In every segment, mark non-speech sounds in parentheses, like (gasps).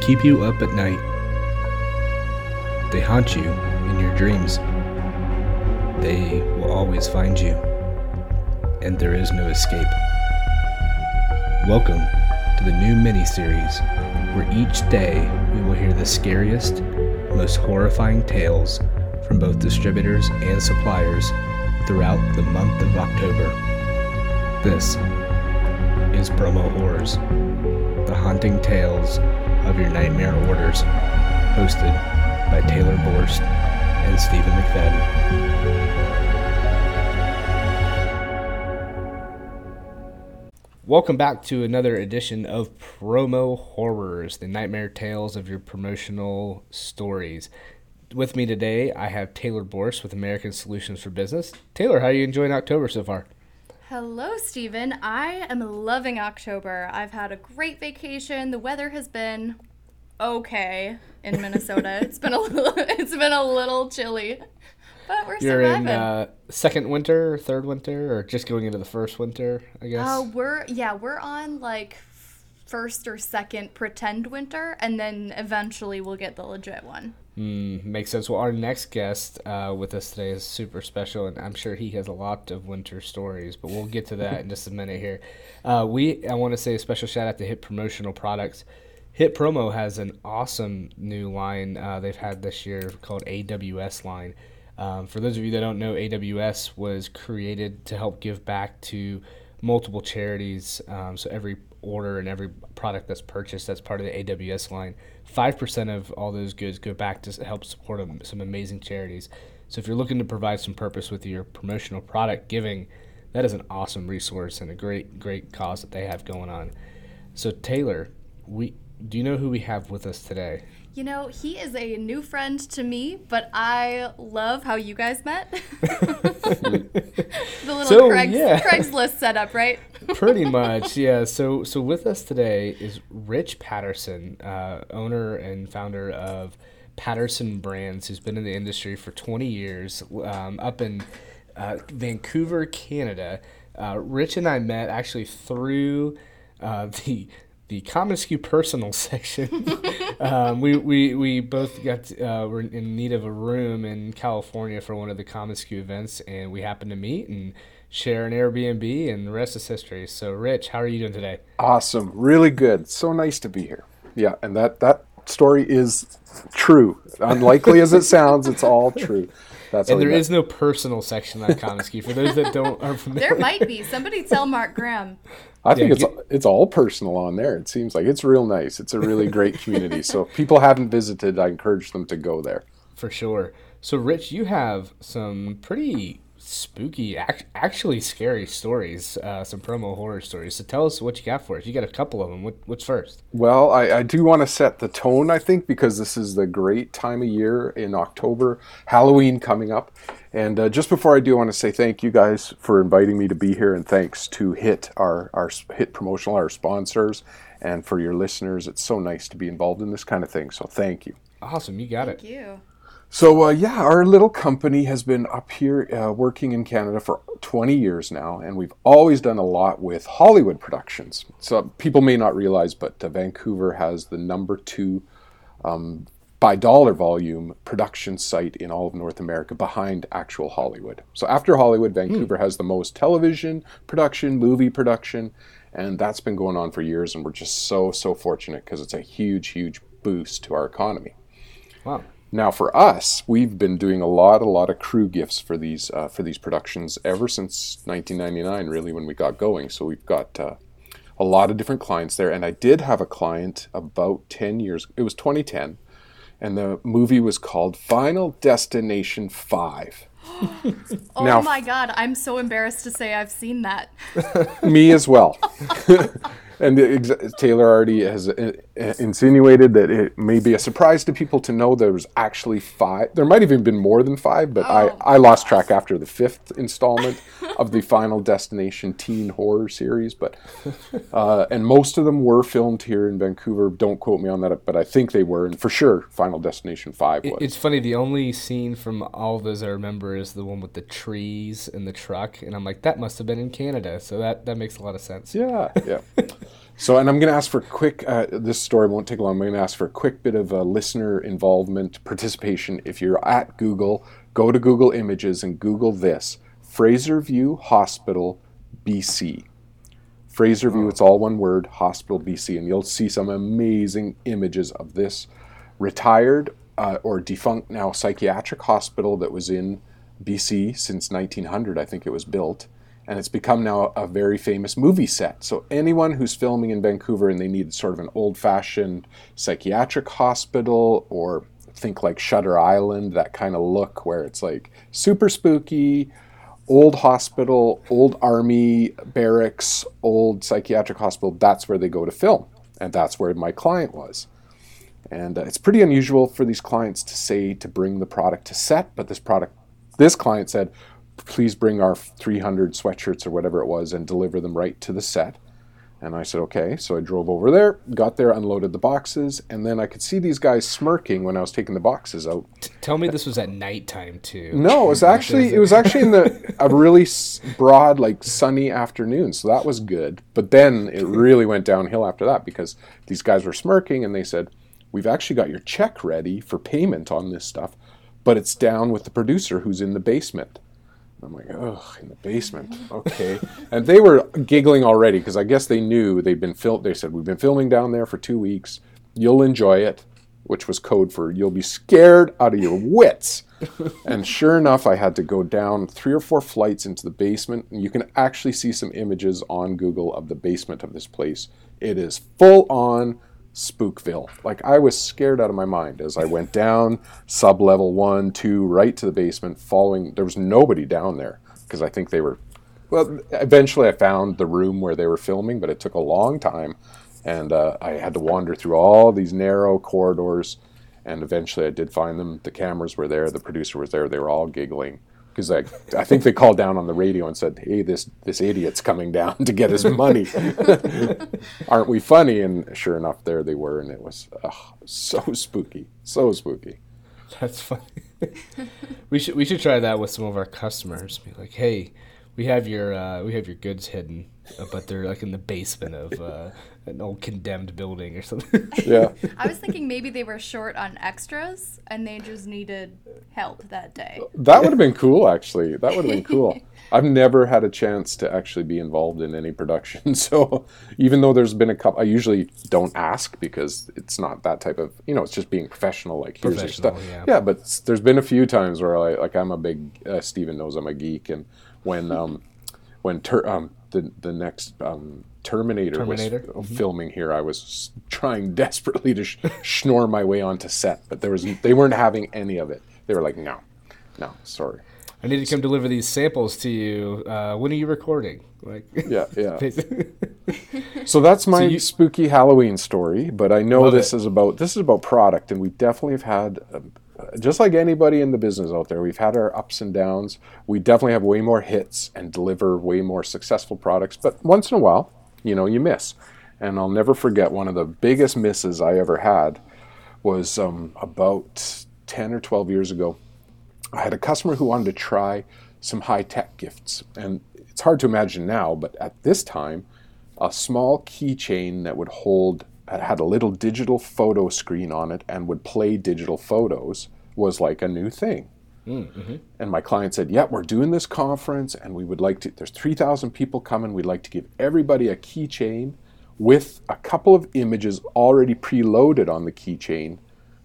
keep you up at night. They haunt you in your dreams. They will always find you, and there is no escape. Welcome to the new mini series, where each day we will hear the scariest, most horrifying tales from both distributors and suppliers throughout the month of October. This is Promo Horrors, the haunting tales your nightmare orders, hosted by Taylor Borst and Stephen McFadden. Welcome back to another edition of Promo Horrors, the nightmare tales of your promotional stories. With me today, I have Taylor Borst with American Solutions for Business. Taylor, how are you enjoying October so far? Hello, Stephen. I am loving October. I've had a great vacation. The weather has been okay in Minnesota. it's been a little, (laughs) it's been a little chilly, but we're You're surviving. in uh, second winter, third winter, or just going into the first winter, I guess? Oh, we're yeah, we're on like first or second pretend winter, and then eventually we'll get the legit one. Mm, makes sense. Well, our next guest uh, with us today is super special, and I'm sure he has a lot of winter stories, but we'll get to that (laughs) in just a minute here. Uh, we I want to say a special shout out to Hit Promotional Products. Hit Promo has an awesome new line uh, they've had this year called AWS line. Um, for those of you that don't know, AWS was created to help give back to multiple charities. Um, so every order and every product that's purchased that's part of the AWS line, five percent of all those goods go back to help support some amazing charities. So if you're looking to provide some purpose with your promotional product giving, that is an awesome resource and a great great cause that they have going on. So Taylor, we do you know who we have with us today? You know, he is a new friend to me, but I love how you guys met. (laughs) the little So, Craig's, yeah. Craigslist setup, right? (laughs) Pretty much, yeah. So, so with us today is Rich Patterson, uh, owner and founder of Patterson Brands, who's been in the industry for 20 years, um, up in uh, Vancouver, Canada. Uh, Rich and I met actually through uh, (laughs) the the Common SKU personal (laughs) section. um, we, we, we both got uh, were in need of a room in California for one of the Common SKU events, and we happened to meet and share an Airbnb, and the rest is history. So, Rich, how are you doing today? Awesome, really good. So nice to be here. Yeah, and that that story is true. Unlikely as it sounds, it's all true. That's And we there met. is no personal section on Common SKU for those that don't are (laughs) familiar. There might be. Somebody tell Mark Graham. I think Yeah, it's get- it's all personal on there. It seems like it's real nice. It's a really great community. So if people haven't visited, I encourage them to go there. For sure. So, Rich, you have some pretty spooky, ac- actually scary stories, uh, some promo horror stories. So, tell us what you got for us. You got a couple of them. What, what's first? Well, I, I do want to set the tone, I think, because this is the great time of year in October, Halloween coming up. And uh, just before I do, I want to say thank you guys for inviting me to be here, and thanks to Hit, our, our Hit Promotional, our sponsors, and for your listeners. It's so nice to be involved in this kind of thing. So thank you. Awesome. You got Thank it. Thank you. So uh, yeah, our little company has been up here uh, working in Canada for 20 years now, and we've always done a lot with Hollywood productions. So people may not realize, but uh, Vancouver has the number two um, by dollar volume production site in all of North America behind actual Hollywood. So after Hollywood, Vancouver has the most television production, movie production, and that's been going on for years. And we're just so so fortunate because it's a huge huge boost to our economy. Wow. Now, for us, we've been doing a lot, a lot of crew gifts for these uh, for these productions ever since 1999, really, when we got going. So we've got uh, a lot of different clients there, and I did have a client about 10 years. It was 2010, and the movie was called Final Destination Five. (gasps) Oh Now- my god, I'm so embarrassed to say I've seen that. (laughs) Me as well. (laughs) and the ex- Taylor already has uh, insinuated that it may be a surprise to people to know there was actually five. There might have even been more than five, but Oh, I, I lost track after the fifth installment of the (laughs) Final Destination teen horror series. But uh, and most of them were filmed here in Vancouver. Don't quote me on that, but I think they were, and for sure, Final Destination Five was. It's funny. The only scene from all of those I remember is the one with the trees and the truck, and I'm like, that must have been in Canada. So that that makes a lot of sense. Yeah, yeah. (laughs) So, and I'm going to ask for a quick. Uh, this story won't take long. I'm going to ask for a quick bit of uh, listener involvement, participation. If you're at Google, go to Google Images and Google this: Fraserview Hospital, BC. fraser Fraserview, it's all one word, Hospital, BC, and you'll see some amazing images of this retired uh, or defunct now psychiatric hospital that was in BC since 1900. I think it was built and it's become now a very famous movie set. So anyone who's filming in Vancouver and they need sort of an old-fashioned psychiatric hospital or think like Shutter Island, that kind of look where it's like super spooky, old hospital, old army barracks, old psychiatric hospital, that's where they go to film. And that's where my client was. And uh, it's pretty unusual for these clients to say to bring the product to set, but this product, this client said, please bring our 300 sweatshirts or whatever it was and deliver them right to the set. And I said, okay. So I drove over there, got there, unloaded the boxes, and then I could see these guys smirking when I was taking the boxes out. Tell me this was at nighttime too. No, it was (laughs) actually (laughs) it was actually in the a really broad, like sunny afternoon. So that was good. But then it really went downhill after that because these guys were smirking and they said, "We've actually got your check ready for payment on this stuff, but it's down with the producer who's in the basement." I'm like, oh, in the basement, okay. and they were giggling already because I guess they knew they'd been filmed. They said, we've been filming down there for two weeks. You'll enjoy it, which was code for you'll be scared out of your wits. and sure enough, I had to go down three or four flights into the basement, and you can actually see some images on Google of the basement of this place. It is full on Spookville. Like I was scared out of my mind as I went down sub level one, two, right to the basement, following. There was nobody down there because I think they were. Well, eventually I found the room where they were filming, but it took a long time, and uh, I had to wander through all these narrow corridors, and eventually I did find them. The cameras were there, the producer was there. They were all giggling because I, I think they called down on the radio and said, "Hey, this this idiot's coming down to get his money. (laughs) Aren't we funny?" And sure enough, there they were, and it was oh, so spooky, so spooky. That's funny. (laughs) we should we should try that with some of our customers. Be like, "Hey, we have your uh, we have your goods hidden, uh, but they're like in the basement of uh, an old condemned building or something. Yeah. (laughs) I was thinking maybe they were short on extras and they just needed help that day. That would have been cool, actually. That would have been cool. (laughs) I've never had a chance to actually be involved in any production. (laughs) So even though there's been a couple, I usually don't ask because it's not that type of, you know, it's just being professional. Like here's your stuff. yeah. yeah, but there's been a few times where I like I'm a big uh, Steven knows I'm a geek, and when (laughs) um, when ter- um, the the next um, Terminator, Terminator? was filming here, I was trying (laughs) desperately to sh- snore my way onto set, but there was they weren't having any of it. They were like, no, no, sorry. I need to come deliver these samples to you. Uh, when are you recording? Like, Yeah, yeah. (laughs) So that's my you- spooky Halloween story. But I know this it. is about this is about product, and we definitely have had, uh, just like anybody in the business out there, we've had our ups and downs. We definitely have way more hits and deliver way more successful products. But once in a while, you know, you miss. And I'll never forget one of the biggest misses I ever had was um, about ten or twelve years ago. I had a customer who wanted to try some high tech gifts. And it's hard to imagine now, but at this time, a small keychain that would hold, had a little digital photo screen on it and would play digital photos was like a new thing. Mm, mm-hmm. And my client said, Yeah, we're doing this conference and we would like to, there's 3,000 people coming. We'd like to give everybody a keychain with a couple of images already preloaded on the keychain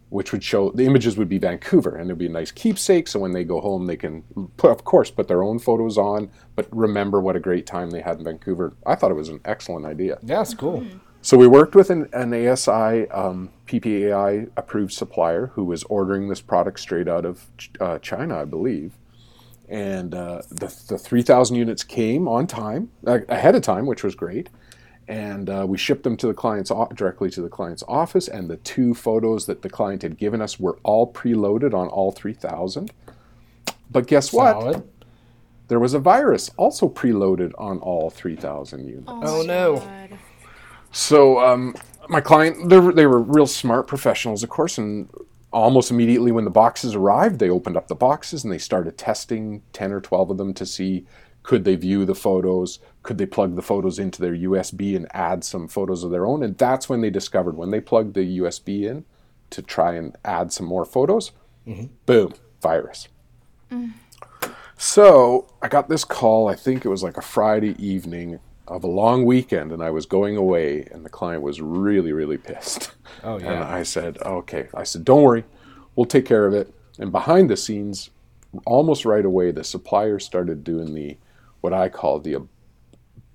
which would show the images would be Vancouver and it'd be a nice keepsake. So when they go home, they can, put, of course, put their own photos on, but remember what a great time they had in Vancouver. I thought it was an excellent idea. yeah, it's cool. Mm-hmm. So we worked with an, an ASI um, PPAI approved supplier who was ordering this product straight out of uh, China, I believe. And uh, the, the 3,000 units came on time, uh, ahead of time, which was great. And uh, we shipped them to the client's o- directly to the client's office. And the two photos that the client had given us were all preloaded on all 3,000. But guess what? Solid. There was a virus also preloaded on all 3,000 units. Oh, no. God. So um, my client, they were, they were real smart professionals, of course, and almost immediately when the boxes arrived, they opened up the boxes and they started testing ten or twelve of them to see Could they view the photos? Could they plug the photos into their USB and add some photos of their own? And that's when they discovered when they plugged the USB in to try and add some more photos, boom, virus. So I got this call, I think it was like a Friday evening of a long weekend, and I was going away, and the client was really, really pissed. Oh, yeah. And. I said, okay. I said, don't worry, we'll take care of it. And behind the scenes, almost right away, the supplier started doing the what I call the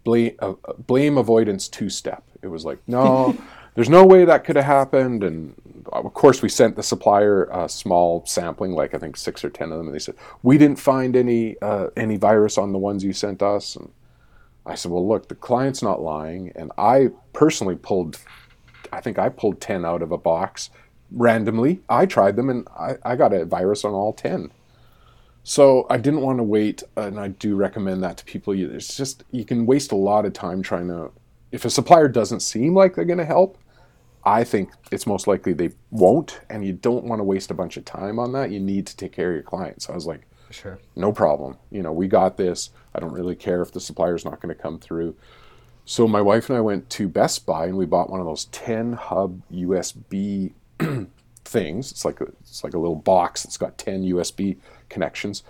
blame, uh, blame avoidance two step. It was like, no, (laughs) there's no way that could have happened. And of course, we sent the supplier a small sampling, like I think six or ten of them, and they said we didn't find any uh, any virus on the ones you sent us. And I said, well, look, the client's not lying, and I personally pulled, I think I pulled ten out of a box randomly. I tried them, and I, I got a virus on all ten. So I didn't want to wait, and I do recommend that to people. It's just you can waste a lot of time trying to. If a supplier doesn't seem like they're going to help, I think it's most likely they won't, and you don't want to waste a bunch of time on that. You need to take care of your client. So I was like, Sure. no problem. You know, we got this. I don't really care if the supplier's not going to come through. So my wife and I went to Best Buy and we bought one of those 10 hub USB (clears throat) things. It's like a, it's like a little box that's got 10 USB connections.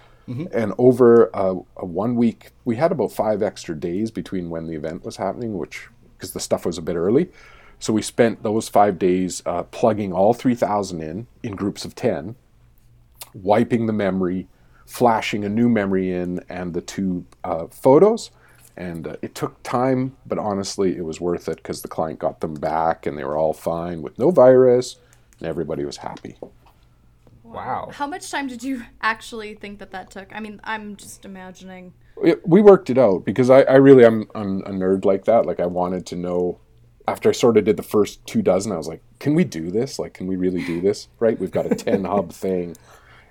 And over a, a one week, we had about five extra days between when the event was happening, which because the stuff was a bit early. So we spent those five days uh, plugging all 3,000 in in groups of 10 wiping the memory, flashing a new memory in, and the two uh, photos. And uh, it took time, but honestly, it was worth it because the client got them back and they were all fine with no virus, and everybody was happy. Wow. How much time did you actually think that that took? I mean, I'm just imagining. It, we worked it out because I, I really am I'm a nerd like that. Like I wanted to know. After I sort of did the first two dozen, I was like, "Can we do this? Like, can we really do this? Right? We've got a ten hub thing,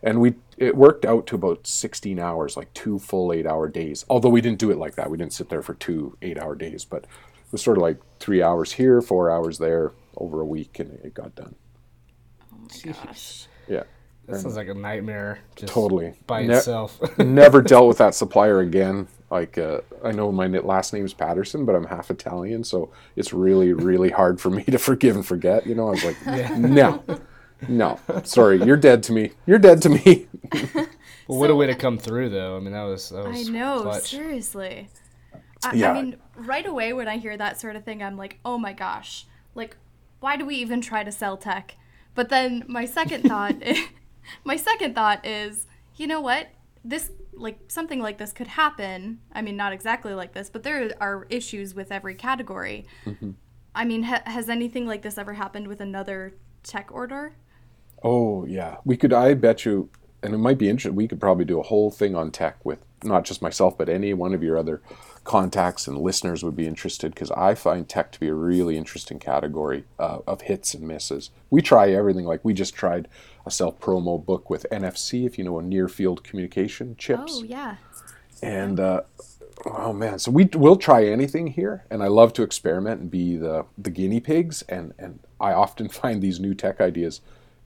and we it worked out to about 16 hours like two full eight hour days although we didn't do it like that we didn't sit there for two eight hour days but it was sort of like three hours here four hours there over a week and it got done Oh my Gosh. yeah That sounds like a nightmare. Just Totally. By Ne- itself. (laughs) never dealt with that supplier again like uh, i know my na- last name's patterson but i'm half italian so it's really really hard for me to forgive and forget you know i was like no no sorry you're dead to me you're dead to me (laughs) well, what a way to come through, though. I mean, that was that I know, clutch. seriously. I, Yeah. I mean, right away when I hear that sort of thing, I'm like, oh my gosh, like, why do we even try to sell tech? But then my second thought, (laughs) (laughs) my second thought is, you know what? This like something like this could happen. I mean, not exactly like this, but there are issues with every category. Mm-hmm. I mean, ha- has anything like this ever happened with another tech order? Oh yeah, we could. I bet you, and it might be interesting. We could probably do a whole thing on tech with not just myself, but any one of your other contacts and listeners would be interested because I find tech to be a really interesting category uh, of hits and misses. We try everything. Like we just tried a self promo book with NFC, if you know, a near field communication chips Oh yeah. and uh, oh man so we will try anything here and i love to experiment and be the the guinea pigs and and i often (laughs) find these new tech ideas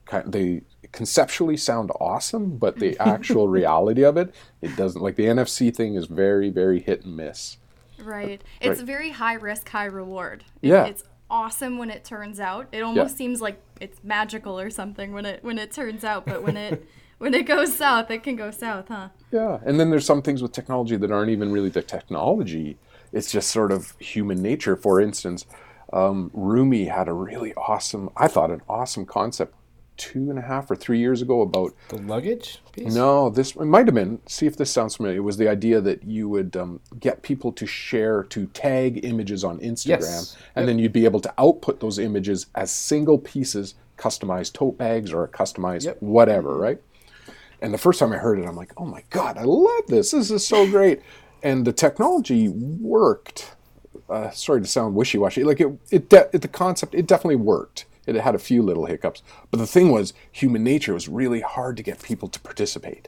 kind they conceptually sound awesome but the (laughs) actual reality of it it doesn't like the nfc thing is very very hit and miss Right. It's Right. very high risk, high reward. It- Yeah. It's awesome when it turns out. It almost seems like it's magical or something when it when it turns out, but when it (laughs) when it goes south, it can go south, huh? Yeah, and then there's some things with technology that aren't even really the technology. It's just sort of human nature. For instance, um, Rumi had a really awesome, I thought, an awesome concept two and a half or three years ago about. The luggage piece? No, this it might have been. See if this sounds familiar. It was the idea that you would um, get people to share, to tag images on Instagram, Yes. and then you'd be able to output those images as single pieces, customized tote bags or a customized Yep. whatever, right? And the first time I heard it, I'm like, oh my God, I love this. This is so great. And the technology worked. Uh, sorry to sound wishy washy. Like it, it, de- it, the concept, it definitely worked. It had a few little hiccups. But the thing was, human nature was really hard to get people to participate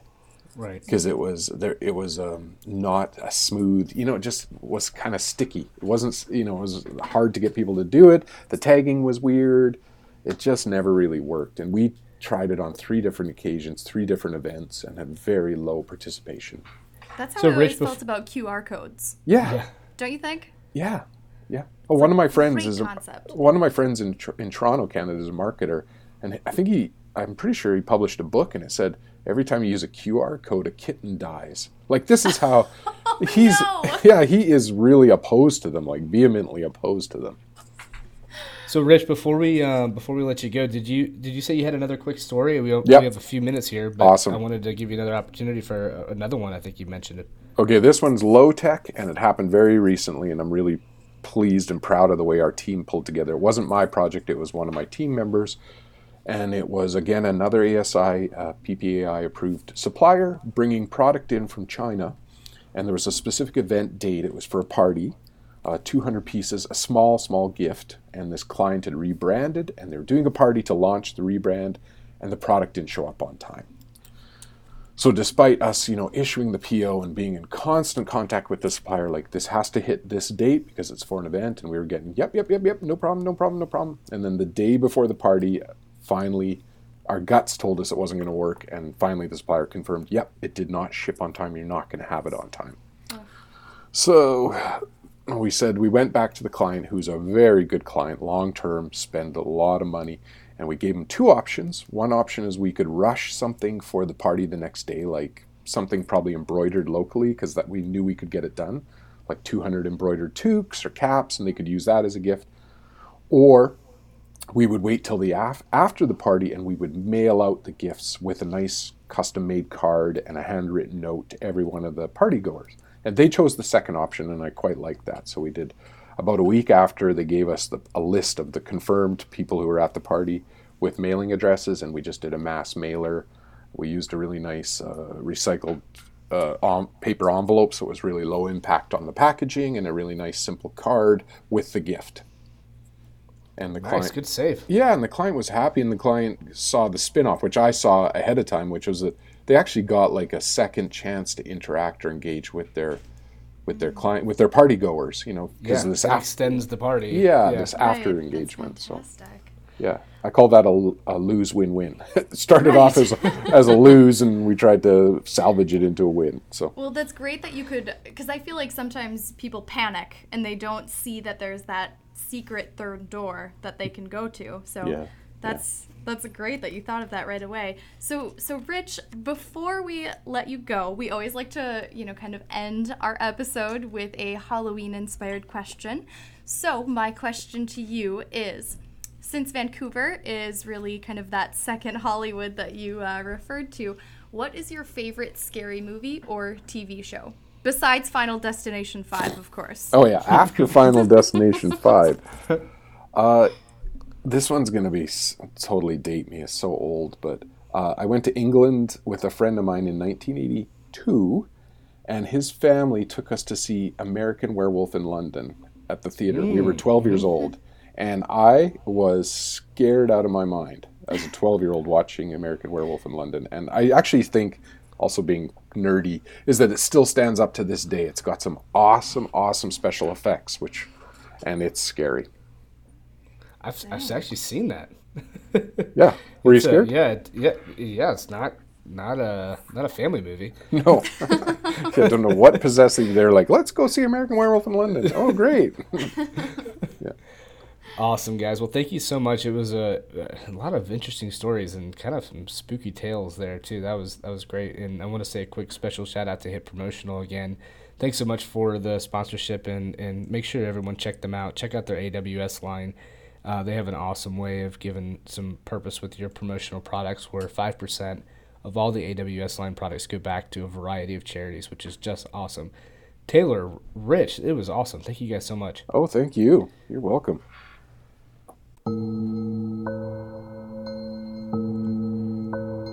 Right. because it was there. It was um, not a smooth. You know, it just was kind of sticky. It wasn't. You know, it was hard to get people to do it. The tagging was weird. It just never really worked. And we tried it on three different occasions, three different events, and had very low participation. That's how So, I always Rich, bef- felt about QR codes. Yeah, Yeah. Don't you think? yeah, yeah. Oh, one of my friends is a, one of my friends in in Toronto, Canada, is a marketer, and I think he, I'm pretty sure he published a book, and it said every time you use a QR code, a kitten dies. Like this is how (laughs) he's no. yeah he is really opposed to them, like vehemently opposed to them. So, Rich, before we uh, before we let you go, did you did you say you had another quick story? We, Yep. we have a few minutes here, but Awesome. I wanted to give you another opportunity for uh, another one. I think you mentioned it. Okay, this one's low tech, and it happened very recently, and I'm really pleased and proud of the way our team pulled together. It wasn't my project; it was one of my team members, and it was again another ASI uh, PPAI approved supplier bringing product in from China, and there was a specific event date. It was for a party, uh, 200 pieces, a small small gift, and this client had rebranded, and they were doing a party to launch the rebrand, and the product didn't show up on time. So despite us, you know, issuing the PO and being in constant contact with the supplier, like this has to hit this date because it's for an event, and we were getting, yep, yep, yep, yep, no problem, no problem, no problem. And then the day before the party, finally, our guts told us it wasn't going to work, and finally the supplier confirmed, yep, it did not ship on time. You're not going to have it on time. So we said we went back to the client, who's a very good client, long term, spend a lot of money, and we gave them two options. One option is we could rush something for the party the next day, like something probably embroidered locally, because that we knew we could get it done, like 200 embroidered toques or caps, and they could use that as a gift. Or we would wait till the af- after the party and we would mail out the gifts with a nice custom made card and a handwritten note to every one of the party goers. And they chose the second option, and I quite liked that. So we did about a week after they gave us the, a list of the confirmed people who were at the party with mailing addresses, and we just did a mass mailer. We used a really nice uh, recycled uh, um, paper envelope, so it was really low impact on the packaging, and a really nice simple card with the gift. And the Nice, client, good save. yeah, and the client was happy, and the client saw the spin-off, which I saw ahead of time, which was that they actually got like a second chance to interact or engage with their with their client with their party goers, you know, Yeah, because this it af- extends the party. yeah, this after Right, engagement. So yeah, I call that a, a lose win win. (laughs) It started off as as a lose, and we tried to salvage it into a win. So Well, that's great that you could, because I feel like sometimes people panic and they don't see that there's that secret third door that they can go to. So Yeah, that's that's great that you thought of that right away. So so Rich, before we let you go, we always like to you know kind of end our episode with a Halloween inspired question. So my question to you is. Since Vancouver is really kind of that second Hollywood that you uh, referred to, what is your favorite scary movie or TV show? Besides Final Destination 5, of course. Oh yeah, after Final (laughs) Destination Five. (laughs) Uh, this one's gonna be totally date me. It's so old, but uh, I went to England with a friend of mine in 1982, and his family took us to see American Werewolf in London at the theater. We were 12 years old, (laughs) and I was scared out of my mind as a 12 year old watching American Werewolf in London. And I actually think, also being nerdy, is that it still stands up to this day. It's got some awesome, awesome special effects, which, and it's scary. I've, I've actually seen that. (laughs) Yeah, were you It's a- scared? yeah, yeah, yeah. It's not not a not a family movie. (laughs) No. (laughs) I don't know what possessed them. They're like, let's go see American Werewolf in London. Oh, great. yeah. Awesome, guys. Well, thank you so much. It was a, a lot of interesting stories and kind of some spooky tales there too. That was that was great. And I want to say a quick special shout out to Hit Promotional again. Thanks so much for the sponsorship and and make sure everyone check them out. Check out their AWS line. Uh, they have an awesome way of giving some purpose with your promotional products, where five percent of all the AWS line products go back to a variety of charities, which is just awesome. Taylor, Rich, it was awesome. Thank you guys so much. Oh, thank you. You're welcome.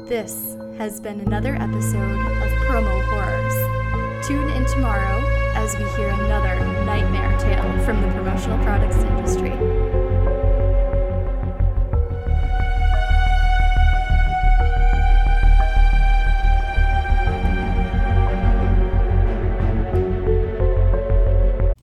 This has been another episode of Promo Horrors. Tune in tomorrow as we hear another nightmare tale from the promotional products industry.